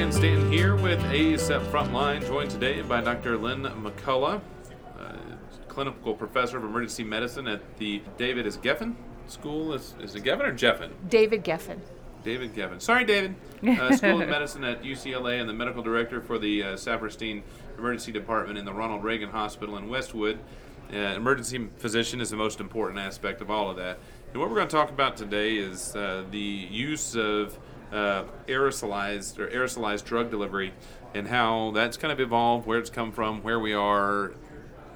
Ryan Stanton here with ACEP Frontline, joined today by Dr. Lynn McCullough, uh, clinical professor of emergency medicine at the David is Geffen School. Is, is it Geffen or Jeffen? David Geffen. David Geffen. Sorry, David. Uh, School of Medicine at UCLA and the medical director for the uh, Saperstein Emergency Department in the Ronald Reagan Hospital in Westwood. Uh, emergency physician is the most important aspect of all of that. And what we're going to talk about today is uh, the use of uh, aerosolized or aerosolized drug delivery and how that's kind of evolved, where it's come from, where we are,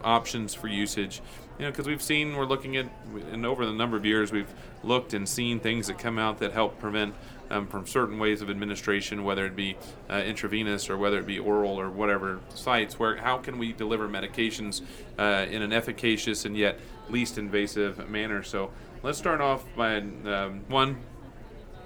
options for usage. You know, because we've seen, we're looking at, and over the number of years, we've looked and seen things that come out that help prevent um, from certain ways of administration, whether it be uh, intravenous or whether it be oral or whatever sites. Where how can we deliver medications uh, in an efficacious and yet least invasive manner? So let's start off by um, one.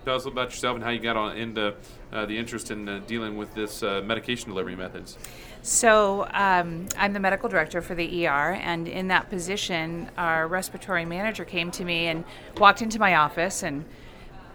Tell us about yourself and how you got on into uh, the interest in uh, dealing with this uh, medication delivery methods. So, um, I'm the medical director for the ER, and in that position, our respiratory manager came to me and walked into my office and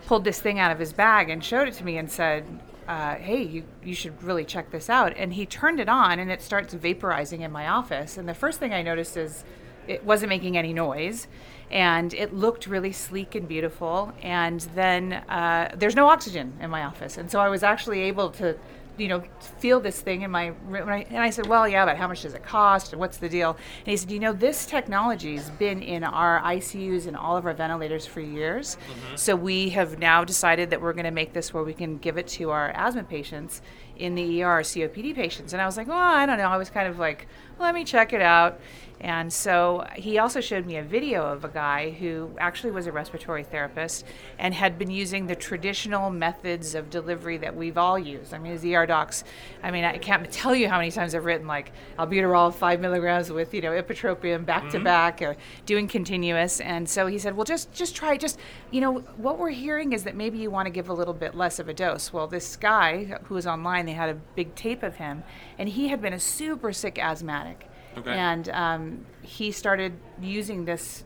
pulled this thing out of his bag and showed it to me and said, uh, hey, you, you should really check this out. And he turned it on and it starts vaporizing in my office. And the first thing I noticed is it wasn't making any noise and it looked really sleek and beautiful. And then uh, there's no oxygen in my office. And so I was actually able to you know, feel this thing in my room. And I said, well, yeah, but how much does it cost? And what's the deal? And he said, you know, this technology has been in our ICUs and all of our ventilators for years. Mm-hmm. So we have now decided that we're going to make this where we can give it to our asthma patients in the ER, COPD patients. And I was like, well, I don't know. I was kind of like, let me check it out. And so he also showed me a video of a guy who actually was a respiratory therapist and had been using the traditional methods of delivery that we've all used. I mean, as ER docs, I mean, I can't tell you how many times I've written like albuterol five milligrams with you know ipratropium back to mm-hmm. back, or doing continuous. And so he said, well, just just try, just you know, what we're hearing is that maybe you want to give a little bit less of a dose. Well, this guy who was online, they had a big tape of him, and he had been a super sick asthmatic. Okay. And um, he started using this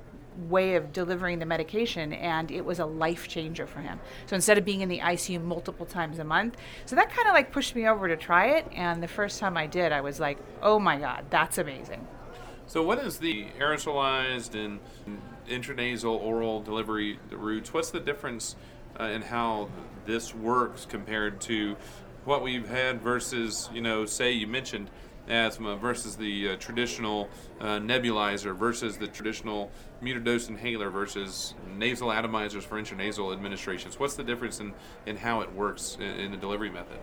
way of delivering the medication and it was a life changer for him. So instead of being in the icu multiple times a month so that kind of like pushed me over to try it and the first time i did i was like oh my god that's amazing. So what is the aerosolized and intranasal oral delivery routes? What's the difference uh, in how this works compared to what we've had versus you know say you mentioned asthma versus the uh, traditional uh, nebulizer versus the traditional meter dose inhaler versus nasal atomizers for intranasal administrations? What's the difference in, in how it works in, in the delivery method?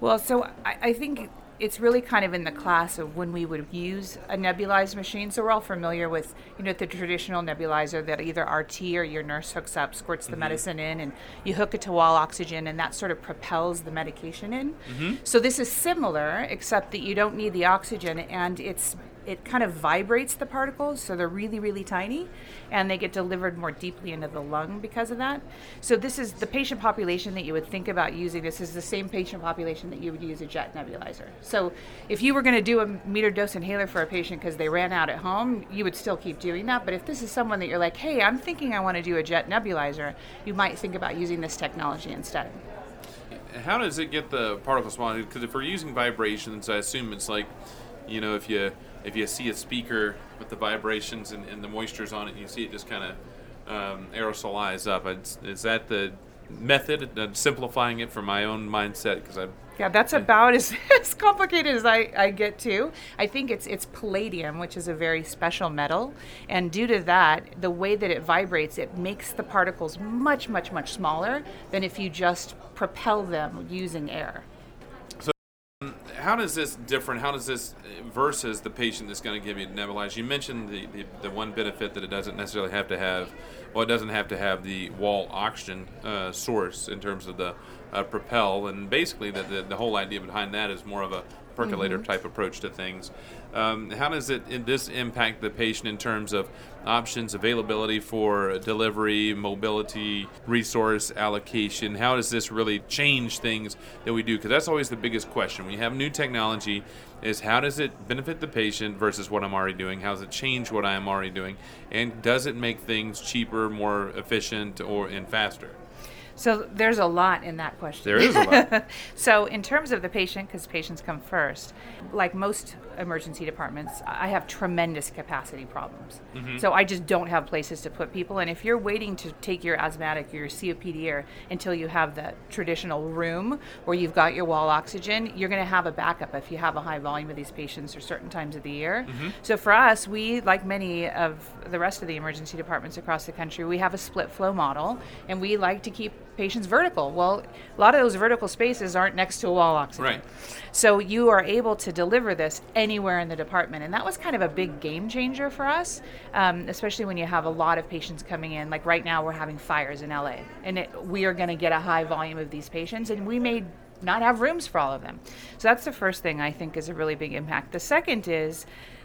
Well, so I, I think it's really kind of in the class of when we would use a nebulized machine. So we're all familiar with, you know, the traditional nebulizer that either RT or your nurse hooks up, squirts the mm-hmm. medicine in, and you hook it to wall oxygen, and that sort of propels the medication in. Mm-hmm. So this is similar, except that you don't need the oxygen, and it's it kind of vibrates the particles, so they're really, really tiny, and they get delivered more deeply into the lung because of that. So this is the patient population that you would think about using. This is the same patient population that you would use a jet nebulizer. So if you were going to do a meter dose inhaler for a patient because they ran out at home, you would still keep doing that. But if this is someone that you're like, hey, I'm thinking I want to do a jet nebulizer, you might think about using this technology instead. How does it get the particles small? Because if we're using vibrations, I assume it's like, you know, if you if you see a speaker with the vibrations and, and the moistures on it, you see it just kind of um, aerosolize up. Is, is that the method, simplifying it for my own mindset? Because I yeah, that's about as, as complicated as I, I get to. I think it's it's palladium, which is a very special metal, and due to that, the way that it vibrates, it makes the particles much, much, much smaller than if you just propel them using air how does this different? How does this versus the patient that's going to give you nebulizer? You mentioned the, the, the, one benefit that it doesn't necessarily have to have. Well, it doesn't have to have the wall oxygen uh, source in terms of the uh, propel, and basically the, the, the whole idea behind that is more of a percolator mm-hmm. type approach to things. Um, how does it this impact the patient in terms of options, availability for delivery, mobility, resource allocation? How does this really change things that we do? Because that's always the biggest question. When you have new technology, is how does it benefit the patient versus what I'm already doing? How does it change what I am already doing? And does it make things cheaper, more efficient, or and faster? So there's a lot in that question. There is a lot. so in terms of the patient, because patients come first, like most emergency departments, I have tremendous capacity problems. Mm-hmm. So I just don't have places to put people. And if you're waiting to take your asthmatic your COPD until you have the traditional room where you've got your wall oxygen, you're going to have a backup if you have a high volume of these patients or certain times of the year. Mm-hmm. So for us, we, like many of the rest of the emergency departments across the country, we have a split flow model, and we like to keep patients vertical. Well, a lot of those vertical spaces aren't next to a wall oxygen. Right. So you are able to deliver this anywhere in the department, and that was kind of a big game changer for us, um, especially when you have a lot of patients coming in. Like right now, we're having fires in LA, and it, we are going to get a high volume of these patients, and we may not have rooms for all of them. So that's the first thing I think is a really big impact. The second is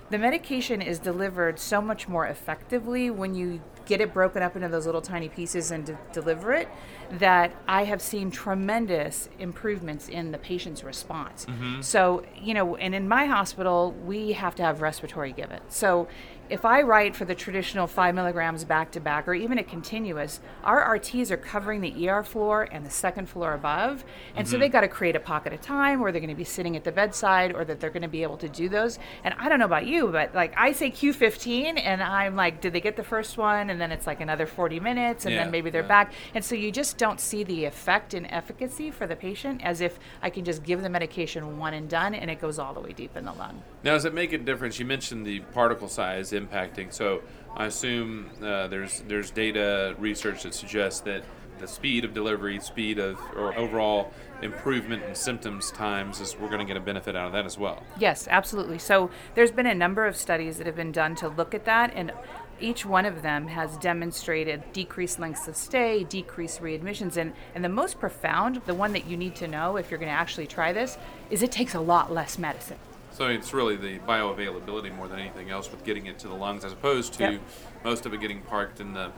the medication is delivered so much more effectively when you get it broken up into those little tiny pieces and de- deliver it that I have seen tremendous improvements in the patient's response. Mm-hmm. So, you know, and in my hospital, we have to have respiratory given. So, if I write for the traditional five milligrams back to back or even a continuous, our RTs are covering the ER floor and the second floor above. And so they got to create a pocket of time where they're going to be sitting at the bedside or that they're going to be able to do those. And I don't know about you, but like I say Q15 and I'm like, did they get the first one? And then it's like another 40 minutes and Yeah, then maybe they're yeah. back. And so you just don't see the effect and efficacy for the patient as if I can just give the medication one and done and it goes all the way deep in the lung. Now, does it make a difference? You mentioned the particle size impacting. So, I assume uh, there's there's data research that suggests that the speed of delivery, speed of or overall improvement in symptoms times is we're going to get a benefit out of that as well. Yes, absolutely. So there's been a number of studies that have been done to look at that, and each one of them has demonstrated decreased lengths of stay, decreased readmissions, and, and the most profound, the one that you need to know if you're going to actually try this, is it takes a lot less medicine. So it's really the bioavailability more than anything else with getting it to the lungs, as opposed to Yep. most of it getting parked in the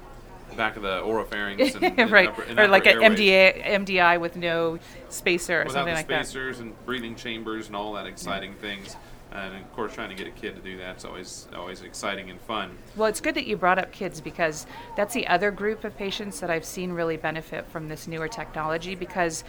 back of the oropharynx and, and right, upper, and or like an. MDA, MDI with no spacer or without something like that. spacers and breathing chambers and all that exciting things. And of course, trying to get a kid to do that's always always exciting and fun. Well, it's good that you brought up kids because that's the other group of patients that I've seen really benefit from this newer technology because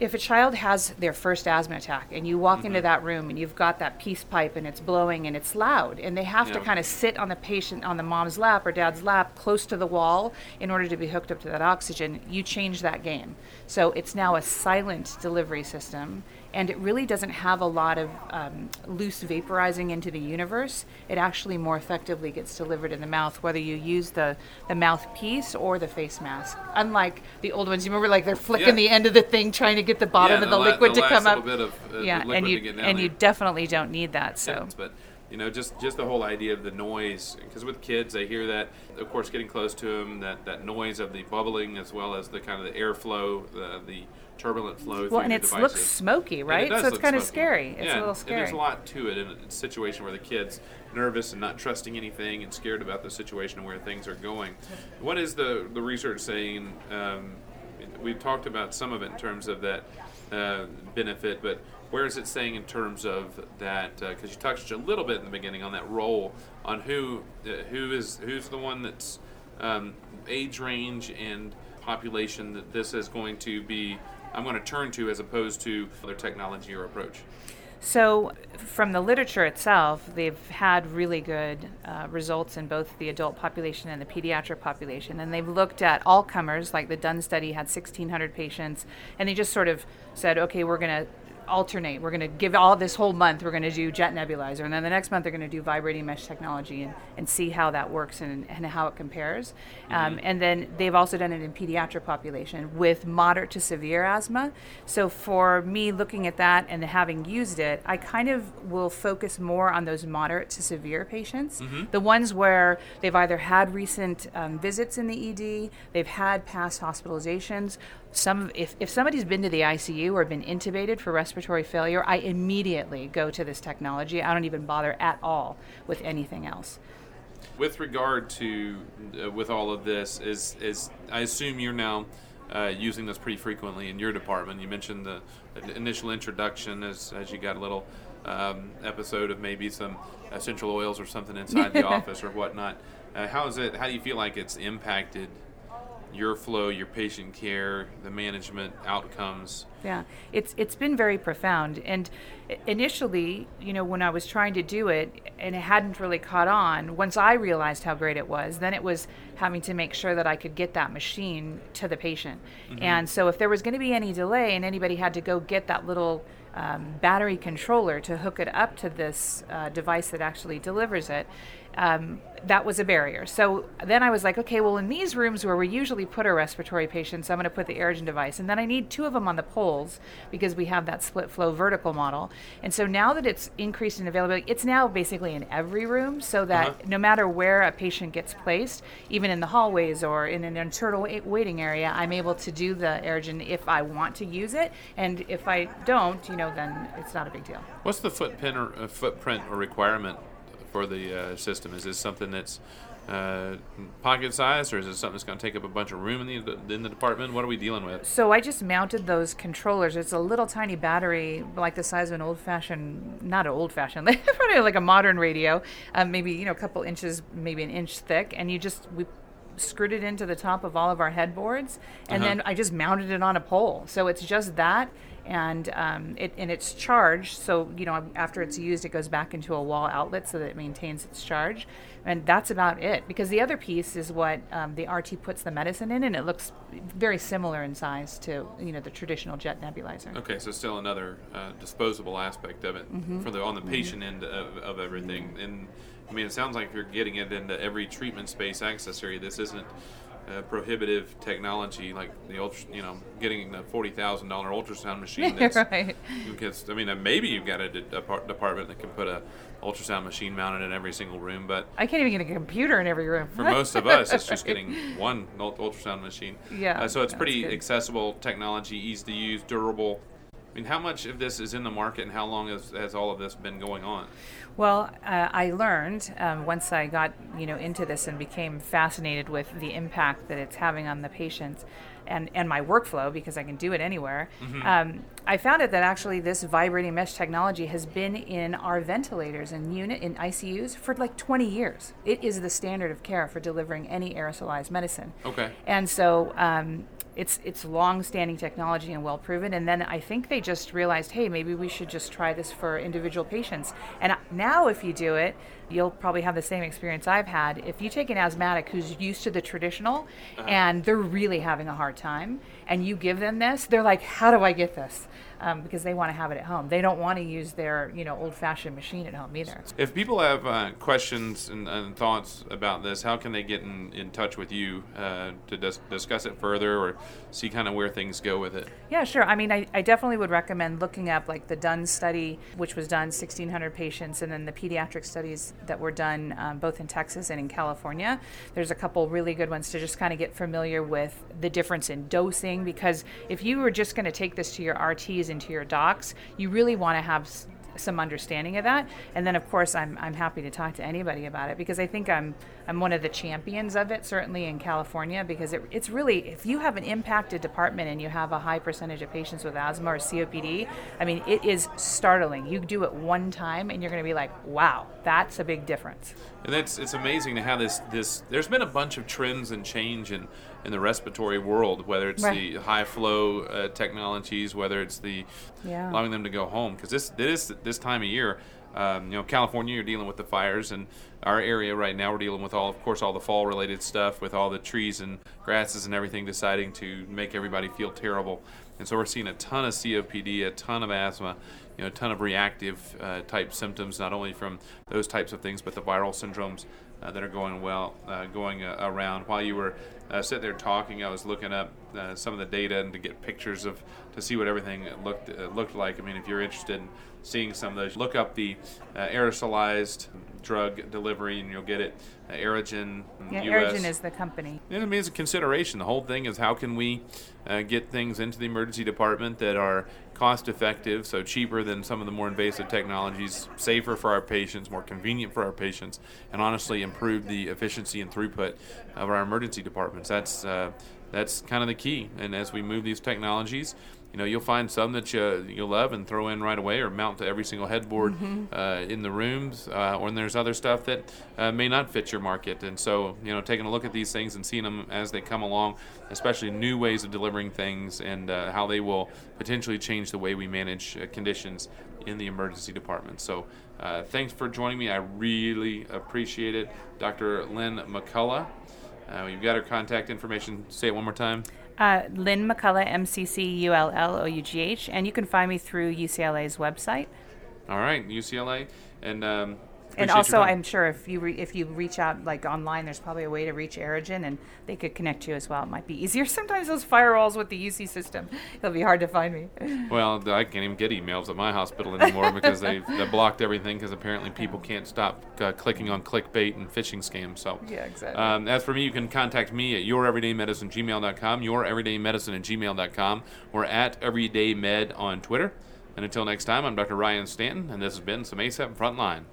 if a child has their first asthma attack and you walk Mm-hmm. into that room and you've got that peace pipe and it's blowing and it's loud and they have to Yeah. kind of sit on the patient on the mom's lap or dad's lap close to the wall in order to be hooked up to that oxygen, you change that game. So it's now a silent delivery system and it really doesn't have a lot of um, loose vaporizing into the universe. It actually more effectively gets delivered in the mouth, whether you use the, the mouthpiece or the face mask. Unlike the old ones, you remember like they're flicking Yeah. the end of the thing trying to get the bottom Yeah, of the, la- liquid the to come up. of, uh, yeah, and you and you definitely don't need that. So Yeah, but you know, just just the whole idea of the noise, because with kids, they hear that. Of course, getting close to them, that that noise of the bubbling, as well as the kind of the airflow, the the turbulent flow. well, and it looks smoky, right? It so it's kind of scary. It's yeah, a little and scary. there's a lot to it in a situation where the kid's nervous and not trusting anything and scared about the situation and where things are going. What is the the research saying? Um, we've talked about some of it in terms of that uh, benefit, but where is it saying in terms of that? Because you touched a little bit in the beginning on that role on who uh, who is who's the one that's um, age range and population that this is going to be. I'm going to turn to as opposed to other technology or approach. So, from the literature itself, they've had really good uh, results in both the adult population and the pediatric population. And they've looked at all comers, like the Dunne study had 1,600 patients, and they just sort of said, okay, we're going to alternate. We're going to give all this whole month, we're going to do jet nebulizer. And then the next month, they're going to do vibrating mesh technology and, and see how that works and, and how it compares. Um, and then they've also done it in pediatric population with moderate to severe asthma. So for me, looking at that and having used it, I kind of will focus more on those moderate to severe patients, the ones where they've either had recent um, visits in the ED, they've had past hospitalizations. Some, if, if somebody's been to the ICU or been intubated for respiratory failure, I immediately go to this technology. I don't even bother at all with anything else. With regard to uh, with all of this, is is I assume you're now uh, using this pretty frequently in your department. You mentioned the, initial introduction as as you got a little um, episode of maybe some essential oils or something inside the office or whatnot. Uh, how is it? How do you feel like it's impacted your flow, your patient care, the management outcomes. Yeah, it's it's been very profound. And initially, you know, when I was trying to do it and it hadn't really caught on, once I realized how great it was, then it was having to make sure that I could get that machine to the patient. Mm-hmm. And so if there was going to be any delay and anybody had to go get that little um, battery controller to hook it up to this uh, device that actually delivers it, um, that was a barrier. So then I was like, okay, well, in these rooms where we usually put our respiratory patients, I'm going to put the Aerogen device. And then I need two of them on the poles because we have that split flow vertical model. And so now that it's increased in availability, it's now basically in every room so that uh-huh. no matter where a patient gets placed, even in the hallways or in an internal waiting area, I'm able to do the Aerogen if I want to use it. And if I don't, you know, then it's not a big deal. What's the footprint or, uh, footprint or requirement for the uh, system? Is this something that's uh, pocket size, or is it something that's going to take up a bunch of room in the in the department? What are we dealing with? So I just mounted those controllers. It's a little tiny battery, like the size of an old-fashioned, not an old-fashioned, probably like a modern radio, um, maybe you know a couple inches, maybe an inch thick, and you just we screwed it into the top of all of our headboards, and uh-huh. then I just mounted it on a pole. So it's just that, and um, it and it's charged. So you know, after it's used, it goes back into a wall outlet so that it maintains its charge, and that's about it. Because the other piece is what um, the RT puts the medicine in, and it looks very similar in size to you know the traditional jet nebulizer. Okay, so still another uh, disposable aspect of it mm-hmm. for the on the mm-hmm. patient end of, of everything. And I mean, it sounds like if you're getting it into every treatment space accessory. This isn't uh, prohibitive technology like the ultra, you know, getting the forty thousand dollar ultrasound machine. That's, right. Because I mean, uh, maybe you've got a, a, department that can put a ultrasound machine mounted in every single room, but I can't even get a computer in every room. for most of us, it's just getting one ultrasound machine. Yeah. Uh, so it's pretty accessible technology, easy to use, durable. I mean, how much of this is in the market, and how long has, has all of this been going on? Well, uh, I learned um, once I got you know into this and became fascinated with the impact that it's having on the patients, and and my workflow because I can do it anywhere. Mm-hmm. Um, I found it that actually this vibrating mesh technology has been in our ventilators and unit in ICUs for like 20 years. It is the standard of care for delivering any aerosolized medicine. Okay. And so um, it's it's long-standing technology and well proven and then i think they just realized hey maybe we should just try this for individual patients. And now if you do it you'll probably have the same experience i've had. If you take an asthmatic who's used to the traditional uh-huh. and they're really having a hard time and you give them this they're like how do i get this um, because they want to have it at home. They don't want to use their you know old-fashioned machine at home either. If people have uh, questions and, and, thoughts about this, how can they get in, in touch with you uh, to dis- discuss it further or see kind of where things go with it? Yeah, sure. I mean, I, I definitely would recommend looking up like the Dunne study, which was done 1,600 patients, and then the pediatric studies that were done um, both in Texas and in California. There's a couple really good ones to just kind of get familiar with the difference in dosing because if you were just going to take this to your RTs into your docs, you really want to have some understanding of that. And then, of course, I'm, I'm happy to talk to anybody about it because I think I'm I'm one of the champions of it, certainly in California, because it, it's really if you have an impacted department and you have a high percentage of patients with asthma or COPD, I mean, it is startling. You do it one time and you're going to be like, wow, that's a big difference. And it's it's amazing to have this this. There's been a bunch of trends and change in in the respiratory world, whether it's right. the high flow uh, technologies, whether it's the yeah. allowing them to go home, because this this this time of year. Um, you know, California, you're dealing with the fires, and our area right now, we're dealing with all, of course, all the fall-related stuff, with all the trees and grasses and everything deciding to make everybody feel terrible. And so we're seeing a ton of COPD, a ton of asthma, you know, a ton of reactive uh, type symptoms, not only from those types of things, but the viral syndromes uh, that are going well, uh, going uh, around. While you were uh, sitting there talking, I was looking up uh, some of the data and to get pictures of to see what everything looked looked like. I mean, if you're interested in seeing some of those, look up the aerosolized drug delivery, and you'll get it. Uh, Aerogen. Yeah, US. Aerogen is the company. And I mean, it's a consideration. The whole thing is how can we uh, get things into the emergency department that are cost effective, so cheaper than some of the more invasive technologies, safer for our patients, more convenient for our patients, and honestly improve the efficiency and throughput of our emergency departments. That's uh, that's kind of the key. And as we move these technologies, you know, you'll find some that you, you'll love and throw in right away or mount to every single headboard Mm-hmm. uh, in the rooms. Uh, or there's other stuff that uh, may not fit your market. And so, you know, taking a look at these things and seeing them as they come along, especially new ways of delivering things and uh, how they will potentially change the way we manage uh, conditions in the emergency department. So, uh, thanks for joining me. I really appreciate it. Dr. Lynn McCullough. Uh, you've got her contact information. Say it one more time. Uh, Lynn McCullough, M C C U L L O U G H, and you can find me through UCLA's website. All right, UCLA, and um, And also. I'm sure if you re- if you reach out like online, there's probably a way to reach Aerogen, and they could connect you as well. It might be easier sometimes those firewalls with the UC system. It'll be hard to find me. Well, I can't even get emails at my hospital anymore because they've, they blocked everything because apparently people can't stop uh, clicking on clickbait and phishing scams. So, Yeah, exactly. Um, as for me, you can contact me at youreverydaymedicine@gmail.com, youreverydaymedicine at gmail.com, or at everydaymed on Twitter. And until next time, I'm Dr. Ryan Stanton, and this has been some ACEP Frontline.